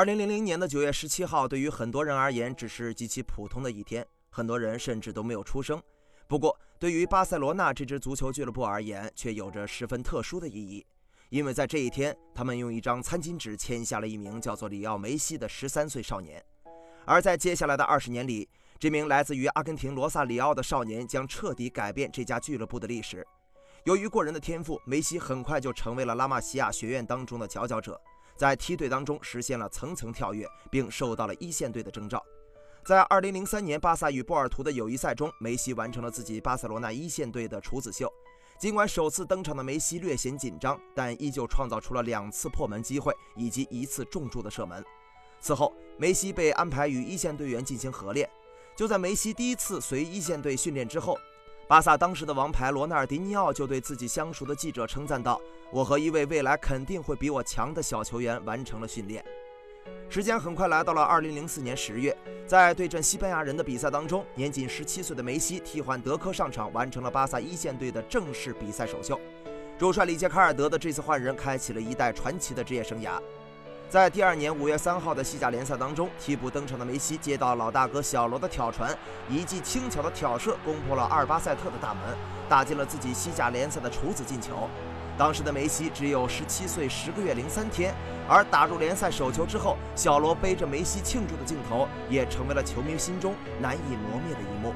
二零零零年的九月十七号，对于很多人而言只是极其普通的一天，很多人甚至都没有出生。不过，对于巴塞罗那这支足球俱乐部而言，却有着十分特殊的意义，因为在这一天，他们用一张餐巾纸签下了一名叫做里奥梅西的十三岁少年。而在接下来的二十年里，这名来自于阿根廷罗萨里奥的少年将彻底改变这家俱乐部的历史。由于过人的天赋，梅西很快就成为了拉玛西亚学院当中的佼佼者。在梯队当中实现了层层跳跃，并受到了一线队的征召。在2003年巴萨与波尔图的友谊赛中，梅西完成了自己巴塞罗那一线队的处子秀。尽管首次登场的梅西略显紧张，但依旧创造出了两次破门机会以及一次重注的射门。此后，梅西被安排与一线队员进行合练。就在梅西第一次随一线队训练之后。巴萨当时的王牌罗纳尔迪尼奥就对自己相熟的记者称赞道：“我和一位未来肯定会比我强的小球员完成了训练。”时间很快来到了2004年10月，在对阵西班牙人的比赛当中，年仅17岁的梅西替换德科上场，完成了巴萨一线队的正式比赛首秀。主帅里杰卡尔德的这次换人，开启了一代传奇的职业生涯。在第二年五月三号的西甲联赛当中，替补登场的梅西接到老大哥小罗的挑传，一记轻巧的挑射攻破了阿尔巴塞特的大门，打进了自己西甲联赛的处子进球。当时的梅西只有十七岁十个月零三天，而打入联赛首球之后，小罗背着梅西庆祝的镜头，也成为了球迷心中难以磨灭的一幕。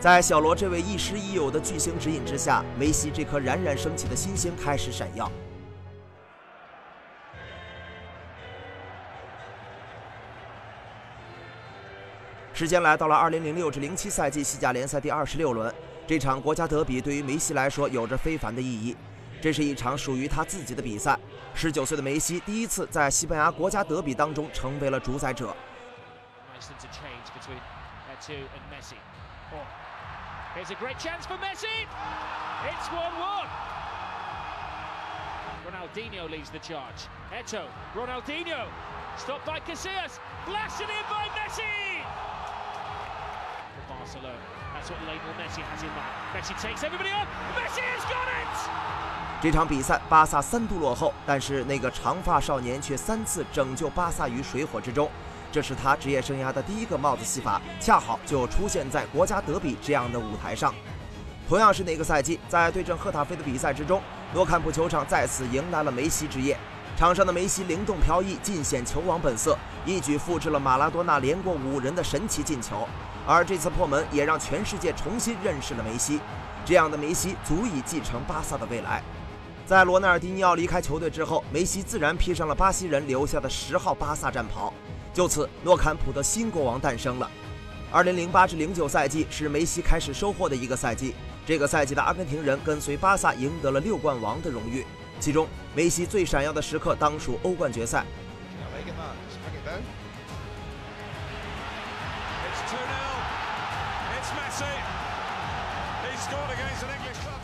在小罗这位亦师亦友的巨星指引之下，梅西这颗冉冉升起的新星开始闪耀。时间来到了二零零六至零七赛季西甲联赛第二十六轮，这场国家德比对于梅西来说有着非凡的意义。这是一场属于他自己的比赛。十九岁的梅西第一次在西班牙国家德比当中成为了主宰者。Ronaldinho leads the charge. Eto, Ronaldinho, stopped by Casillas, blasted in by Messi. Barcelona, that's what Lionel Messi has in mind. Messi takes everybody on. Messi has got it. 这场比赛，巴萨三度落后，但是那个长发少年却三次拯救巴萨于水火之中。这是他职业生涯的第一个帽子戏法，恰好就出现在国家德比这样的舞台上。同样是那个赛季，在对阵赫塔菲的比赛之中，诺坎普球场再次迎来了梅西之夜。场上的梅西灵动飘逸，尽显球王本色，一举复制了马拉多纳连过五人的神奇进球。而这次破门也让全世界重新认识了梅西。这样的梅西足以继承巴萨的未来。在罗纳尔迪尼奥离开球队之后，梅西自然披上了巴西人留下的十号巴萨战袍。就此，诺坎普的新国王诞生了。二零零八至零九赛季是梅西开始收获的一个赛季。这个赛季的阿根廷人跟随巴萨赢得了六冠王的荣誉，其中梅西最闪耀的时刻当属欧冠决赛。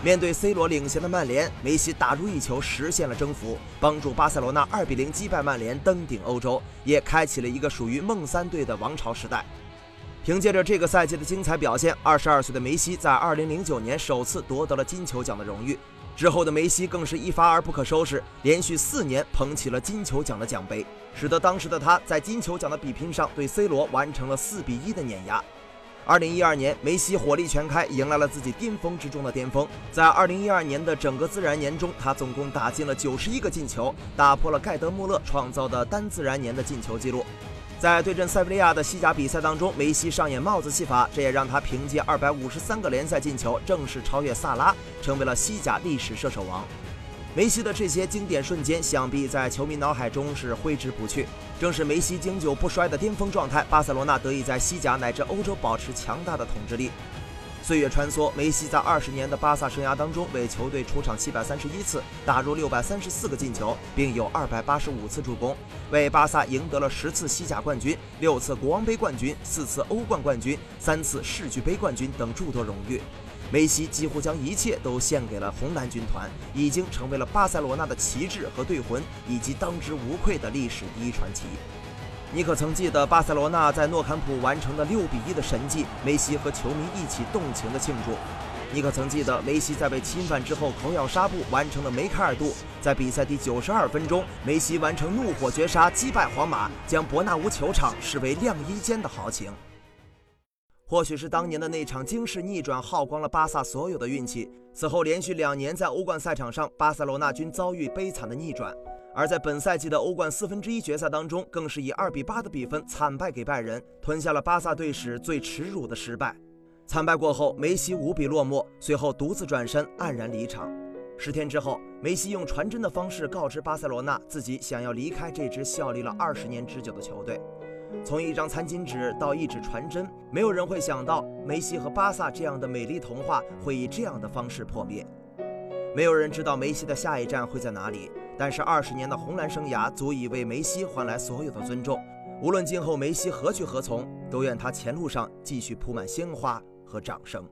面对 C 罗领衔的曼联，梅西打入一球，实现了征服，帮助巴塞罗那2比0击败曼联，登顶欧洲，也开启了一个属于梦三队的王朝时代。凭借着这个赛季的精彩表现，二十二岁的梅西在二零零九年首次夺得了金球奖的荣誉。之后的梅西更是一发而不可收拾，连续四年捧起了金球奖的奖杯，使得当时的他在金球奖的比拼上对 C 罗完成了四比一的碾压。二零一二年，梅西火力全开，迎来了自己巅峰之中的巅峰。在二零一二年的整个自然年中，他总共打进了九十一个进球，打破了盖德穆勒创造的单自然年的进球纪录。在对阵塞维利亚的西甲比赛当中，梅西上演帽子戏法，这也让他凭借二百五十三个联赛进球，正式超越萨拉，成为了西甲历史射手王。梅西的这些经典瞬间，想必在球迷脑海中是挥之不去。正是梅西经久不衰的巅峰状态，巴塞罗那得以在西甲乃至欧洲保持强大的统治力。岁月穿梭，梅西在二十年的巴萨生涯当中，为球队出场七百三十一次，打入六百三十四个进球，并有二百八十五次助攻，为巴萨赢得了十次西甲冠军、六次国王杯冠军、四次欧冠冠军、三次世俱杯冠军等诸多荣誉。梅西几乎将一切都献给了红蓝军团，已经成为了巴塞罗那的旗帜和队魂，以及当之无愧的历史第一传奇。你可曾记得巴塞罗那在诺坎普完成的六比一的神迹？梅西和球迷一起动情的庆祝。你可曾记得梅西在被侵犯之后口咬纱布完成的梅开二度？在比赛第九十二分钟，梅西完成怒火绝杀，击败皇马，将伯纳乌球场视为晾衣间的豪情。或许是当年的那场惊世逆转耗光了巴萨所有的运气，此后连续两年在欧冠赛场上，巴塞罗那均遭遇悲惨的逆转。而在本赛季的欧冠四分之一决赛当中，更是以二比八的比分惨败给拜仁，吞下了巴萨队史最耻辱的失败。惨败过后，梅西无比落寞，随后独自转身黯然离场。十天之后，梅西用传真的方式告知巴塞罗那，自己想要离开这支效力了二十年之久的球队。从一张餐巾纸到一纸传真，没有人会想到梅西和巴萨这样的美丽童话会以这样的方式破灭。没有人知道梅西的下一站会在哪里，但是二十年的红蓝生涯足以为梅西换来所有的尊重。无论今后梅西何去何从，都愿他前路上继续铺满鲜花。和掌声。